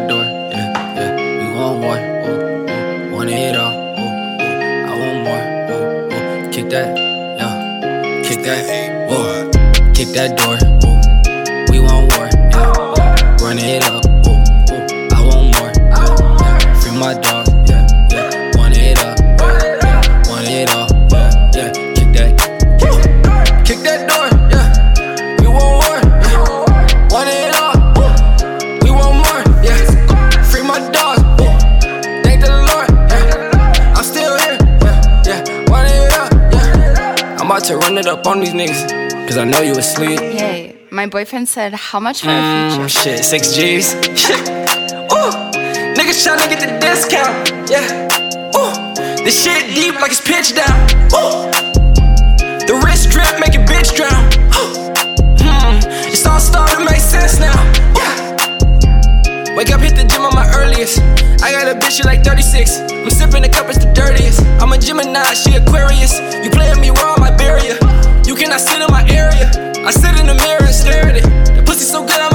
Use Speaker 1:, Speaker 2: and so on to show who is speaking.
Speaker 1: that door. Yeah, yeah, we want more. Ooh, ooh, want it all. Ooh, ooh, I want more. Ooh, ooh, kick that, yeah, kick that, ooh, kick that door. Ooh. To run it up on these niggas. Cause I know you asleep.
Speaker 2: Yay. My boyfriend said, How much for a
Speaker 1: Mm,
Speaker 2: feature?
Speaker 1: shit, six G's. Shit. Ooh, niggas tryna get the discount. Yeah. Ooh, the shit deep like it's pitch down. Ooh, the wrist drip make a bitch drown. Ooh, hmm, it's all starting to make sense now. Yeah. Wake up, hit the gym on my earliest. I got a bitch, she like 36. I'm sipping the cup, it's the dirtiest. I'm a Gemini, she Aquarius. You playing me raw, I sit in my area. I sit in the mirror and stare at it. The pussy so good,